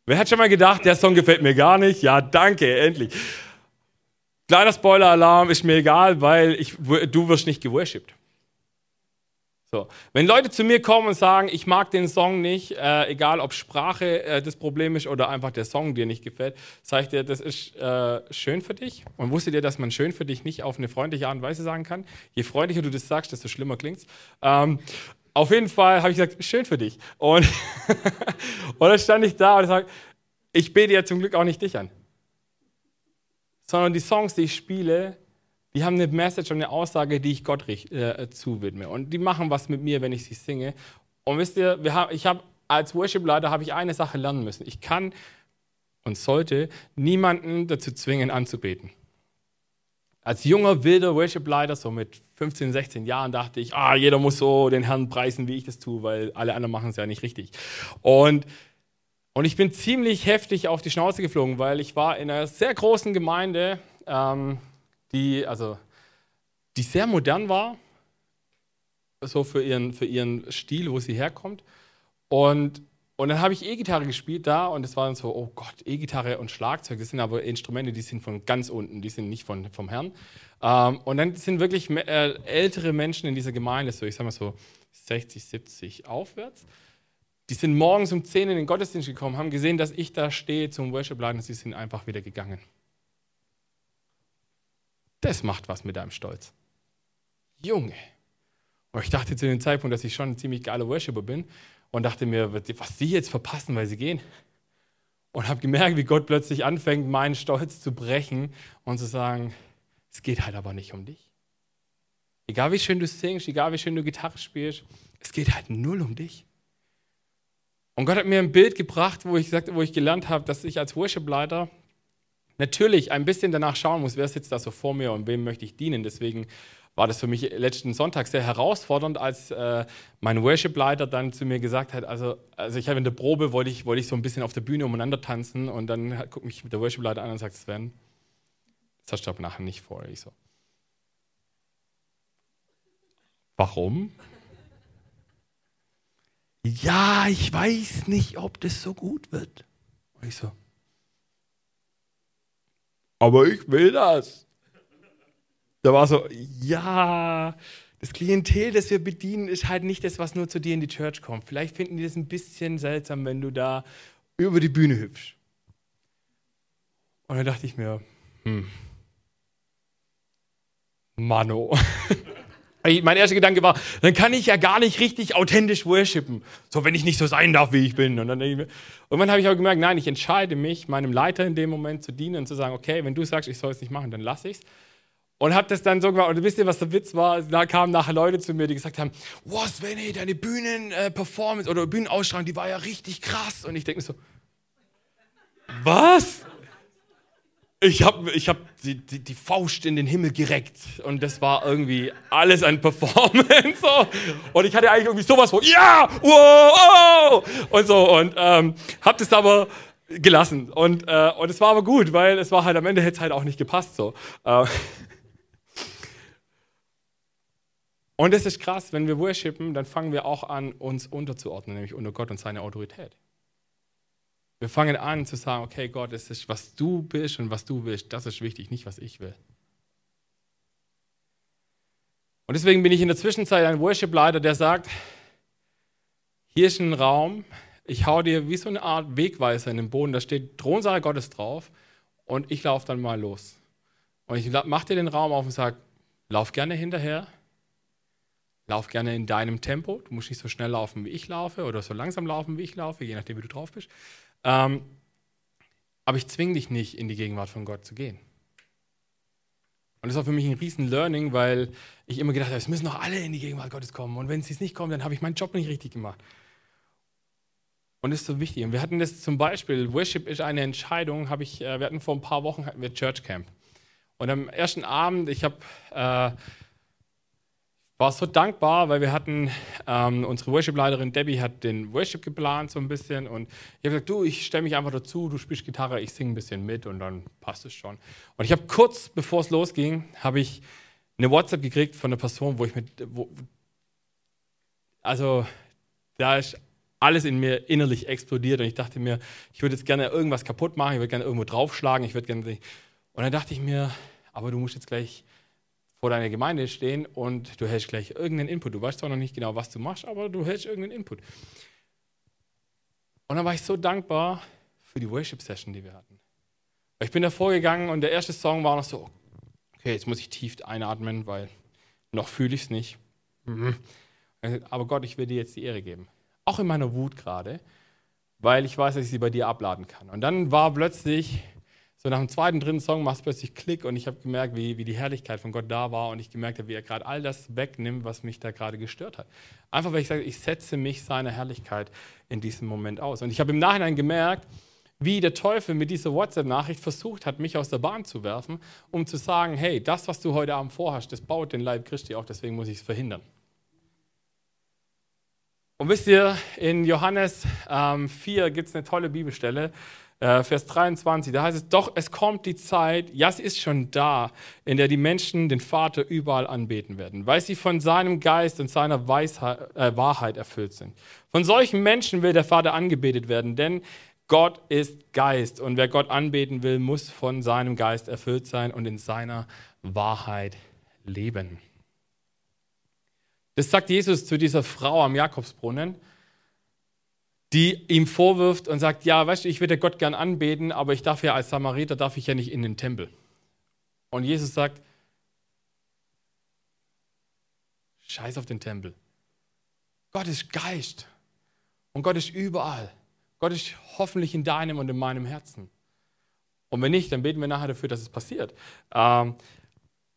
Wer hat schon mal gedacht, der Song gefällt mir gar nicht? Ja, danke, endlich. Kleiner Spoiler-Alarm, ist mir egal, weil ich, du wirst nicht geworshipped. So. Wenn Leute zu mir kommen und sagen, ich mag den Song nicht, äh, egal ob Sprache äh, das Problem ist oder einfach der Song dir nicht gefällt, sage ich dir, das ist äh, schön für dich. Und wusstet ihr, dass man schön für dich nicht auf eine freundliche Art und Weise sagen kann? Je freundlicher du das sagst, desto schlimmer klingt's. Ähm, auf jeden Fall habe ich gesagt, schön für dich. Und, und dann stand ich da und sage, ich bete ja zum Glück auch nicht dich an. Sondern die Songs, die ich spiele, die haben eine Message und eine Aussage, die ich Gott äh, zuwidme. Und die machen was mit mir, wenn ich sie singe. Und wisst ihr, haben, ich habe als Worship-Leiter habe ich eine Sache lernen müssen. Ich kann und sollte niemanden dazu zwingen, anzubeten. Als junger, wilder Worship-Leiter, so mit 15, 16 Jahren, dachte ich, ah, jeder muss so den Herrn preisen, wie ich das tue, weil alle anderen machen es ja nicht richtig. Und, und ich bin ziemlich heftig auf die Schnauze geflogen, weil ich war in einer sehr großen Gemeinde, ähm, die, also, die sehr modern war, so für ihren, für ihren Stil, wo sie herkommt. Und und dann habe ich E-Gitarre gespielt da und es war dann so, oh Gott, E-Gitarre und Schlagzeug, das sind aber Instrumente, die sind von ganz unten, die sind nicht von, vom Herrn. Ähm, und dann sind wirklich äh, ältere Menschen in dieser Gemeinde, so ich sag mal so 60, 70 aufwärts, die sind morgens um 10 in den Gottesdienst gekommen, haben gesehen, dass ich da stehe zum Worship-Laden und sie sind einfach wieder gegangen. Das macht was mit deinem Stolz. Junge. Und ich dachte zu dem Zeitpunkt, dass ich schon ein ziemlich geiler Worshipper bin und dachte mir, was sie jetzt verpassen, weil sie gehen. Und habe gemerkt, wie Gott plötzlich anfängt, meinen Stolz zu brechen und zu sagen, es geht halt aber nicht um dich. Egal wie schön du singst, egal wie schön du Gitarre spielst, es geht halt null um dich. Und Gott hat mir ein Bild gebracht, wo ich, sagte, wo ich gelernt habe, dass ich als Worship-Leiter natürlich ein bisschen danach schauen muss, wer sitzt da so vor mir und wem möchte ich dienen. Deswegen war das für mich letzten Sonntag sehr herausfordernd, als äh, mein Worship-Leiter dann zu mir gesagt hat, also, also ich habe in der Probe, wollte ich, wollte ich so ein bisschen auf der Bühne umeinander tanzen und dann guckt mich der Worship-Leiter an und sagt, Sven, das hast du aber nachher nicht vor. Ich so, warum? ja, ich weiß nicht, ob das so gut wird. Und ich so, aber ich will das. Da war so, ja, das Klientel, das wir bedienen, ist halt nicht das, was nur zu dir in die Church kommt. Vielleicht finden die das ein bisschen seltsam, wenn du da über die Bühne hüpfst. Und dann dachte ich mir, hm, Mano. mein erster Gedanke war, dann kann ich ja gar nicht richtig authentisch worshipen. So, wenn ich nicht so sein darf, wie ich bin. Und dann, habe ich aber gemerkt, nein, ich entscheide mich, meinem Leiter in dem Moment zu dienen und zu sagen, okay, wenn du sagst, ich soll es nicht machen, dann lasse ich es. Und habe das dann so gemacht. Und wisst ihr, was der Witz war? Da kamen nachher Leute zu mir, die gesagt haben, wow, Sven, ey, deine Bühnenperformance oder Bühnenausstrahlung, die war ja richtig krass. Und ich denke so, was? ich habe ich hab die, die, die, Faust in den Himmel gereckt und das war irgendwie alles ein Performance. Und ich hatte eigentlich irgendwie sowas von, ja, wow, oh, und so. Und ähm, habe das aber gelassen. Und, äh, und es war aber gut, weil es war halt am Ende hätte es halt auch nicht gepasst. So. Äh. Und es ist krass, wenn wir worshipen, dann fangen wir auch an, uns unterzuordnen, nämlich unter Gott und seine Autorität. Wir fangen an zu sagen, okay, Gott, es ist, was du bist und was du willst, das ist wichtig, nicht was ich will. Und deswegen bin ich in der Zwischenzeit ein Worship-Leiter, der sagt, hier ist ein Raum, ich hau dir wie so eine Art Wegweiser in den Boden, da steht Thronsaal Gottes drauf und ich laufe dann mal los. Und ich mache dir den Raum auf und sage, lauf gerne hinterher, lauf gerne in deinem Tempo, du musst nicht so schnell laufen, wie ich laufe oder so langsam laufen, wie ich laufe, je nachdem, wie du drauf bist. Ähm, aber ich zwinge dich nicht, in die Gegenwart von Gott zu gehen. Und das war für mich ein riesen Learning, weil ich immer gedacht habe, es müssen doch alle in die Gegenwart Gottes kommen. Und wenn sie es nicht kommen, dann habe ich meinen Job nicht richtig gemacht. Und das ist so wichtig. Und wir hatten das zum Beispiel, Worship ist eine Entscheidung, habe ich, äh, wir hatten vor ein paar Wochen hatten wir Church Camp. Und am ersten Abend, ich habe äh, war so dankbar, weil wir hatten, ähm, unsere Worship-Leiterin Debbie hat den Worship geplant so ein bisschen und ich habe gesagt, du, ich stelle mich einfach dazu, du spielst Gitarre, ich singe ein bisschen mit und dann passt es schon. Und ich habe kurz, bevor es losging, habe ich eine WhatsApp gekriegt von einer Person, wo ich mit, wo, also da ist alles in mir innerlich explodiert und ich dachte mir, ich würde jetzt gerne irgendwas kaputt machen, ich würde gerne irgendwo draufschlagen, ich würde gerne, und dann dachte ich mir, aber du musst jetzt gleich vor deiner Gemeinde stehen und du hältst gleich irgendeinen Input. Du weißt zwar noch nicht genau, was du machst, aber du hältst irgendeinen Input. Und dann war ich so dankbar für die Worship-Session, die wir hatten. Ich bin da vorgegangen und der erste Song war noch so, okay, jetzt muss ich tief einatmen, weil noch fühle ich es nicht. Mhm. Aber Gott, ich will dir jetzt die Ehre geben. Auch in meiner Wut gerade, weil ich weiß, dass ich sie bei dir abladen kann. Und dann war plötzlich so nach dem zweiten, dritten Song macht es plötzlich Klick und ich habe gemerkt, wie, wie die Herrlichkeit von Gott da war und ich gemerkt habe, wie er gerade all das wegnimmt, was mich da gerade gestört hat. Einfach weil ich sage, ich setze mich seiner Herrlichkeit in diesem Moment aus. Und ich habe im Nachhinein gemerkt, wie der Teufel mit dieser WhatsApp-Nachricht versucht hat, mich aus der Bahn zu werfen, um zu sagen, hey, das, was du heute Abend vorhast, das baut den Leib Christi auf, deswegen muss ich es verhindern. Und wisst ihr, in Johannes ähm, 4 gibt es eine tolle Bibelstelle, Vers 23, da heißt es, doch es kommt die Zeit, ja, es ist schon da, in der die Menschen den Vater überall anbeten werden, weil sie von seinem Geist und seiner Weisheit, äh, Wahrheit erfüllt sind. Von solchen Menschen will der Vater angebetet werden, denn Gott ist Geist und wer Gott anbeten will, muss von seinem Geist erfüllt sein und in seiner Wahrheit leben. Das sagt Jesus zu dieser Frau am Jakobsbrunnen die ihm vorwirft und sagt, ja, weißt du, ich würde Gott gern anbeten, aber ich darf ja als Samariter, darf ich ja nicht in den Tempel. Und Jesus sagt, scheiß auf den Tempel. Gott ist Geist und Gott ist überall. Gott ist hoffentlich in deinem und in meinem Herzen. Und wenn nicht, dann beten wir nachher dafür, dass es passiert. Ähm,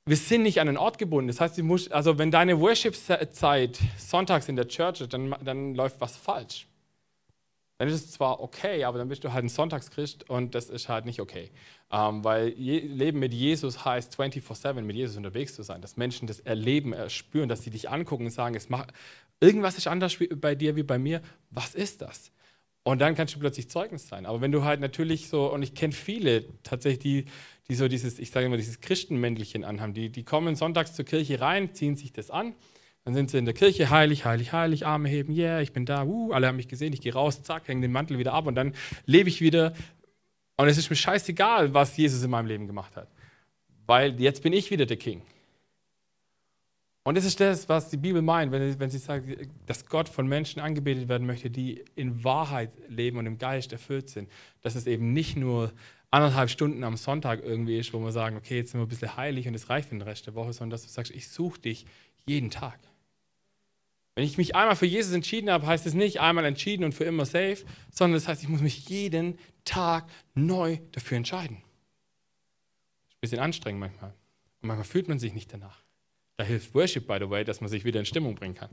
wir sind nicht an einen Ort gebunden. Das heißt, musst, also wenn deine Worship-Zeit sonntags in der Church ist, dann, dann läuft was falsch. Dann ist es zwar okay, aber dann bist du halt ein Sonntagschrist und das ist halt nicht okay. Ähm, weil je, Leben mit Jesus heißt 24-7 mit Jesus unterwegs zu sein, dass Menschen das erleben, erspüren, dass sie dich angucken und sagen, es macht, irgendwas ist anders bei dir wie bei mir. Was ist das? Und dann kannst du plötzlich Zeugnis sein. Aber wenn du halt natürlich so, und ich kenne viele tatsächlich, die, die so dieses, ich sage immer, dieses Christenmäntelchen anhaben, die, die kommen sonntags zur Kirche rein, ziehen sich das an dann sind sie in der Kirche, heilig, heilig, heilig, Arme heben, yeah, ich bin da, uh, alle haben mich gesehen, ich gehe raus, zack, hänge den Mantel wieder ab und dann lebe ich wieder. Und es ist mir scheißegal, was Jesus in meinem Leben gemacht hat. Weil jetzt bin ich wieder der King. Und das ist das, was die Bibel meint, wenn, wenn sie sagt, dass Gott von Menschen angebetet werden möchte, die in Wahrheit leben und im Geist erfüllt sind. Dass es eben nicht nur anderthalb Stunden am Sonntag irgendwie ist, wo wir sagen, okay, jetzt sind wir ein bisschen heilig und es reicht für den Rest der Woche, sondern dass du sagst, ich suche dich jeden Tag. Wenn ich mich einmal für Jesus entschieden habe, heißt es nicht einmal entschieden und für immer safe, sondern das heißt, ich muss mich jeden Tag neu dafür entscheiden. Das ist ein bisschen anstrengend manchmal. Und manchmal fühlt man sich nicht danach. Da hilft Worship, by the way, dass man sich wieder in Stimmung bringen kann.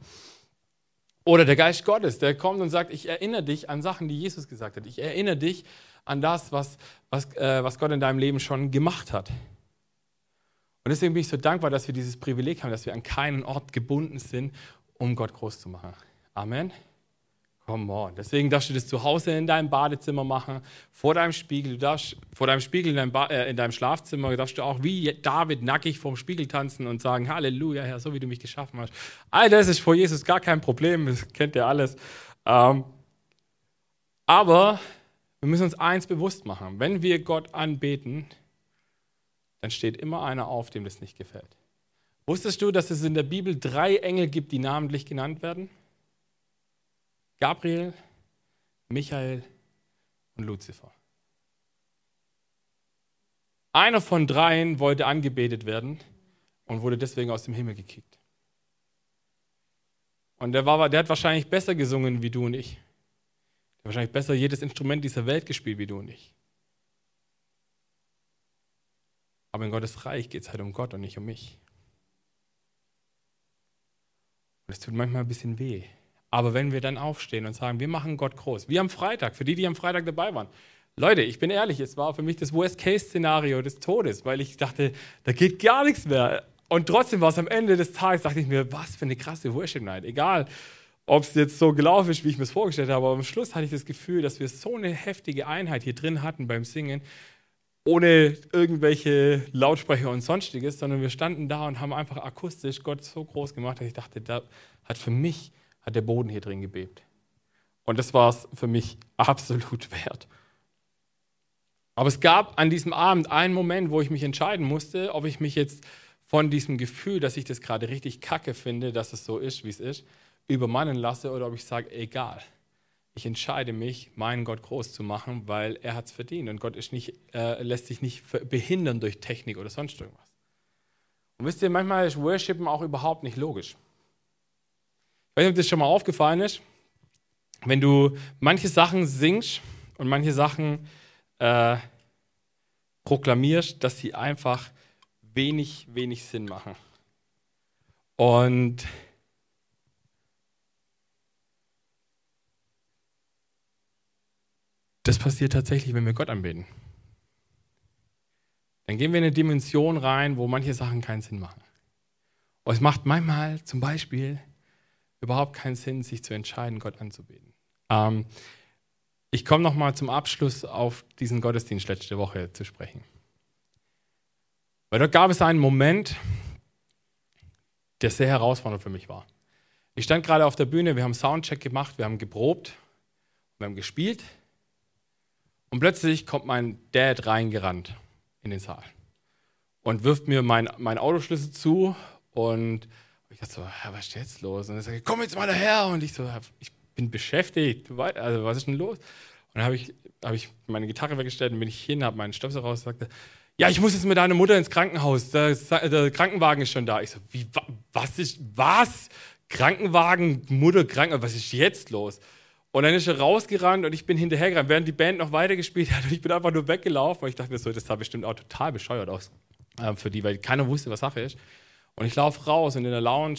Oder der Geist Gottes, der kommt und sagt, ich erinnere dich an Sachen, die Jesus gesagt hat. Ich erinnere dich an das, was, was, äh, was Gott in deinem Leben schon gemacht hat. Und deswegen bin ich so dankbar, dass wir dieses Privileg haben, dass wir an keinen Ort gebunden sind um Gott groß zu machen. Amen. Come on. Deswegen darfst du das zu Hause in deinem Badezimmer machen, vor deinem Spiegel. Du darfst vor deinem Spiegel in deinem, äh, in deinem Schlafzimmer, darfst du auch wie David nackig vorm Spiegel tanzen und sagen, Halleluja, Herr, so wie du mich geschaffen hast. All das ist vor Jesus gar kein Problem, das kennt ihr alles. Ähm, aber wir müssen uns eins bewusst machen. Wenn wir Gott anbeten, dann steht immer einer auf, dem das nicht gefällt. Wusstest du, dass es in der Bibel drei Engel gibt, die namentlich genannt werden? Gabriel, Michael und Luzifer. Einer von dreien wollte angebetet werden und wurde deswegen aus dem Himmel gekickt. Und der, war, der hat wahrscheinlich besser gesungen wie du und ich. Der hat wahrscheinlich besser jedes Instrument dieser Welt gespielt wie du und ich. Aber in Gottes Reich geht es halt um Gott und nicht um mich. Es tut manchmal ein bisschen weh. Aber wenn wir dann aufstehen und sagen, wir machen Gott groß, wie am Freitag, für die, die am Freitag dabei waren. Leute, ich bin ehrlich, es war für mich das Worst-Case-Szenario des Todes, weil ich dachte, da geht gar nichts mehr. Und trotzdem war es am Ende des Tages, dachte ich mir, was für eine krasse Worship-Night. Egal, ob es jetzt so gelaufen ist, wie ich mir es vorgestellt habe, aber am Schluss hatte ich das Gefühl, dass wir so eine heftige Einheit hier drin hatten beim Singen, ohne irgendwelche Lautsprecher und sonstiges, sondern wir standen da und haben einfach akustisch Gott so groß gemacht, dass ich dachte, da hat für mich hat der Boden hier drin gebebt. Und das war es für mich absolut wert. Aber es gab an diesem Abend einen Moment, wo ich mich entscheiden musste, ob ich mich jetzt von diesem Gefühl, dass ich das gerade richtig kacke finde, dass es so ist, wie es ist, übermannen lasse oder ob ich sage, egal ich entscheide mich, meinen Gott groß zu machen, weil er hat es verdient. Und Gott nicht, äh, lässt sich nicht behindern durch Technik oder sonst irgendwas. Und wisst ihr, manchmal ist Worshipen auch überhaupt nicht logisch. Ich weiß nicht, ob das schon mal aufgefallen ist. Wenn du manche Sachen singst und manche Sachen äh, proklamierst, dass sie einfach wenig, wenig Sinn machen. Und Das passiert tatsächlich, wenn wir Gott anbeten. Dann gehen wir in eine Dimension rein, wo manche Sachen keinen Sinn machen. Und es macht manchmal zum Beispiel überhaupt keinen Sinn, sich zu entscheiden, Gott anzubeten. Ähm, ich komme nochmal zum Abschluss auf diesen Gottesdienst letzte Woche zu sprechen. Weil dort gab es einen Moment, der sehr herausfordernd für mich war. Ich stand gerade auf der Bühne, wir haben Soundcheck gemacht, wir haben geprobt, wir haben gespielt und plötzlich kommt mein Dad reingerannt in den Saal und wirft mir mein, mein Autoschlüssel zu und ich dachte so, was ist jetzt los? Und er sagt, komm jetzt mal daher. Und ich so, ich bin beschäftigt, also was ist denn los? Und dann habe ich, hab ich meine Gitarre weggestellt und bin ich hin, habe meinen Stöpsel raus und sagte, ja, ich muss jetzt mit deiner Mutter ins Krankenhaus, der, der Krankenwagen ist schon da. Ich so, wie, was ist, was? Krankenwagen, Mutter, Krankenwagen, was ist jetzt los? Und dann ist er rausgerannt und ich bin hinterhergerannt, während die Band noch weitergespielt hat. Und ich bin einfach nur weggelaufen, weil ich dachte mir so, das sah bestimmt auch total bescheuert aus äh, für die, weil keiner wusste, was Sache ist. Und ich laufe raus und in der Lounge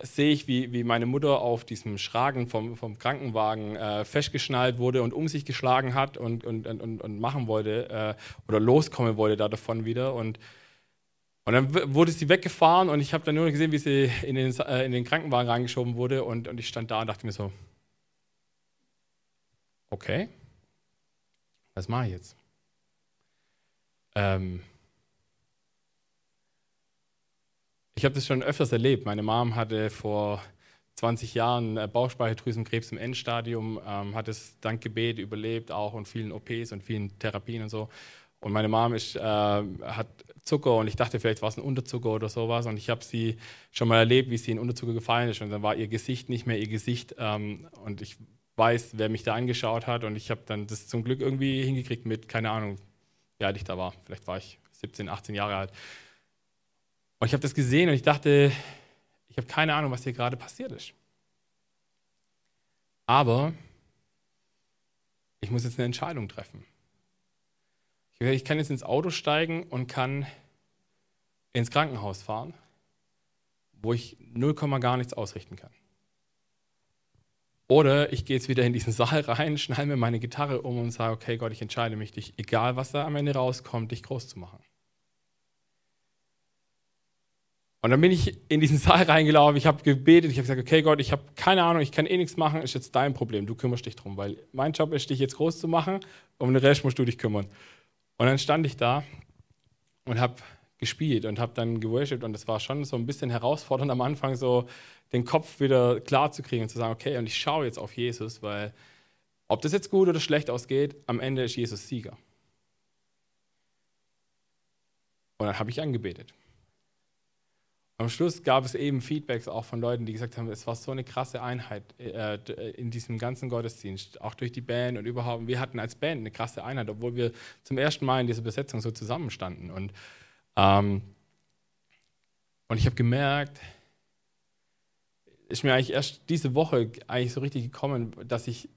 sehe ich, wie, wie meine Mutter auf diesem Schragen vom, vom Krankenwagen äh, festgeschnallt wurde und um sich geschlagen hat und, und, und, und machen wollte äh, oder loskommen wollte da davon wieder. Und, und dann wurde sie weggefahren und ich habe dann nur gesehen, wie sie in den, äh, in den Krankenwagen reingeschoben wurde und, und ich stand da und dachte mir so, okay, was mache ich jetzt? Ähm, Ich habe das schon öfters erlebt. Meine Mom hatte vor 20 Jahren äh, Bauchspeicheldrüsenkrebs im Endstadium, ähm, hat es dank Gebet überlebt auch und vielen OPs und vielen Therapien und so. Und meine Mom ist, äh, hat Zucker und ich dachte, vielleicht war es ein Unterzucker oder sowas. Und ich habe sie schon mal erlebt, wie sie in Unterzucker gefallen ist. Und dann war ihr Gesicht nicht mehr ihr Gesicht. Ähm, und ich weiß, wer mich da angeschaut hat. Und ich habe dann das zum Glück irgendwie hingekriegt mit, keine Ahnung, wie alt ich da war. Vielleicht war ich 17, 18 Jahre alt. Und ich habe das gesehen und ich dachte, ich habe keine Ahnung, was hier gerade passiert ist. Aber ich muss jetzt eine Entscheidung treffen. Ich kann jetzt ins Auto steigen und kann ins Krankenhaus fahren, wo ich 0, gar nichts ausrichten kann. Oder ich gehe jetzt wieder in diesen Saal rein, schnall mir meine Gitarre um und sage, okay Gott, ich entscheide mich, dich, egal was da am Ende rauskommt, dich groß zu machen. Und dann bin ich in diesen Saal reingelaufen, ich habe gebetet, ich habe gesagt, okay Gott, ich habe keine Ahnung, ich kann eh nichts machen, ist jetzt dein Problem, du kümmerst dich drum, weil mein Job ist, dich jetzt groß zu machen, um den Rest musst du dich kümmern. Und dann stand ich da und habe gespielt und habe dann geworshipped und es war schon so ein bisschen herausfordernd am Anfang, so den Kopf wieder klar zu kriegen und zu sagen, okay, und ich schaue jetzt auf Jesus, weil ob das jetzt gut oder schlecht ausgeht, am Ende ist Jesus Sieger. Und dann habe ich angebetet. Am Schluss gab es eben Feedbacks auch von Leuten, die gesagt haben, es war so eine krasse Einheit äh, in diesem ganzen Gottesdienst, auch durch die Band und überhaupt. Wir hatten als Band eine krasse Einheit, obwohl wir zum ersten Mal in dieser Besetzung so zusammenstanden. Und, ähm, und ich habe gemerkt, ist mir eigentlich erst diese Woche eigentlich so richtig gekommen, dass ich,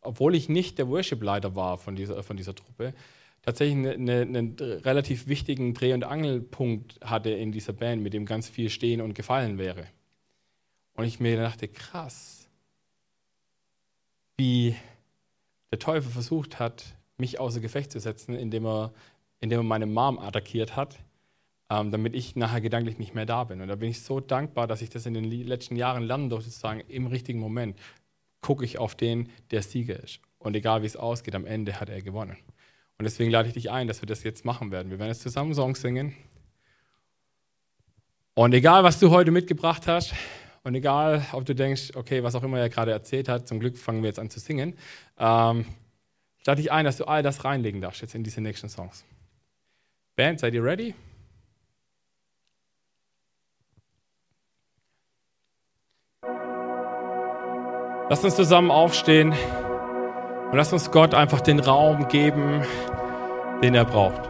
obwohl ich nicht der Worship-Leiter war von dieser, von dieser Truppe, tatsächlich eine, einen relativ wichtigen Dreh- und Angelpunkt hatte in dieser Band, mit dem ganz viel stehen und gefallen wäre. Und ich mir dachte, krass, wie der Teufel versucht hat, mich außer Gefecht zu setzen, indem er, indem er meine Mom attackiert hat, ähm, damit ich nachher gedanklich nicht mehr da bin. Und da bin ich so dankbar, dass ich das in den letzten Jahren lernen durfte, zu sagen, im richtigen Moment gucke ich auf den, der Sieger ist. Und egal wie es ausgeht, am Ende hat er gewonnen. Und deswegen lade ich dich ein, dass wir das jetzt machen werden. Wir werden jetzt zusammen Songs singen. Und egal, was du heute mitgebracht hast, und egal, ob du denkst, okay, was auch immer er gerade erzählt hat, zum Glück fangen wir jetzt an zu singen, ähm, lade dich ein, dass du all das reinlegen darfst jetzt in diese nächsten Songs. Band, seid ihr ready? Lasst uns zusammen aufstehen. Und lass uns Gott einfach den Raum geben, den er braucht.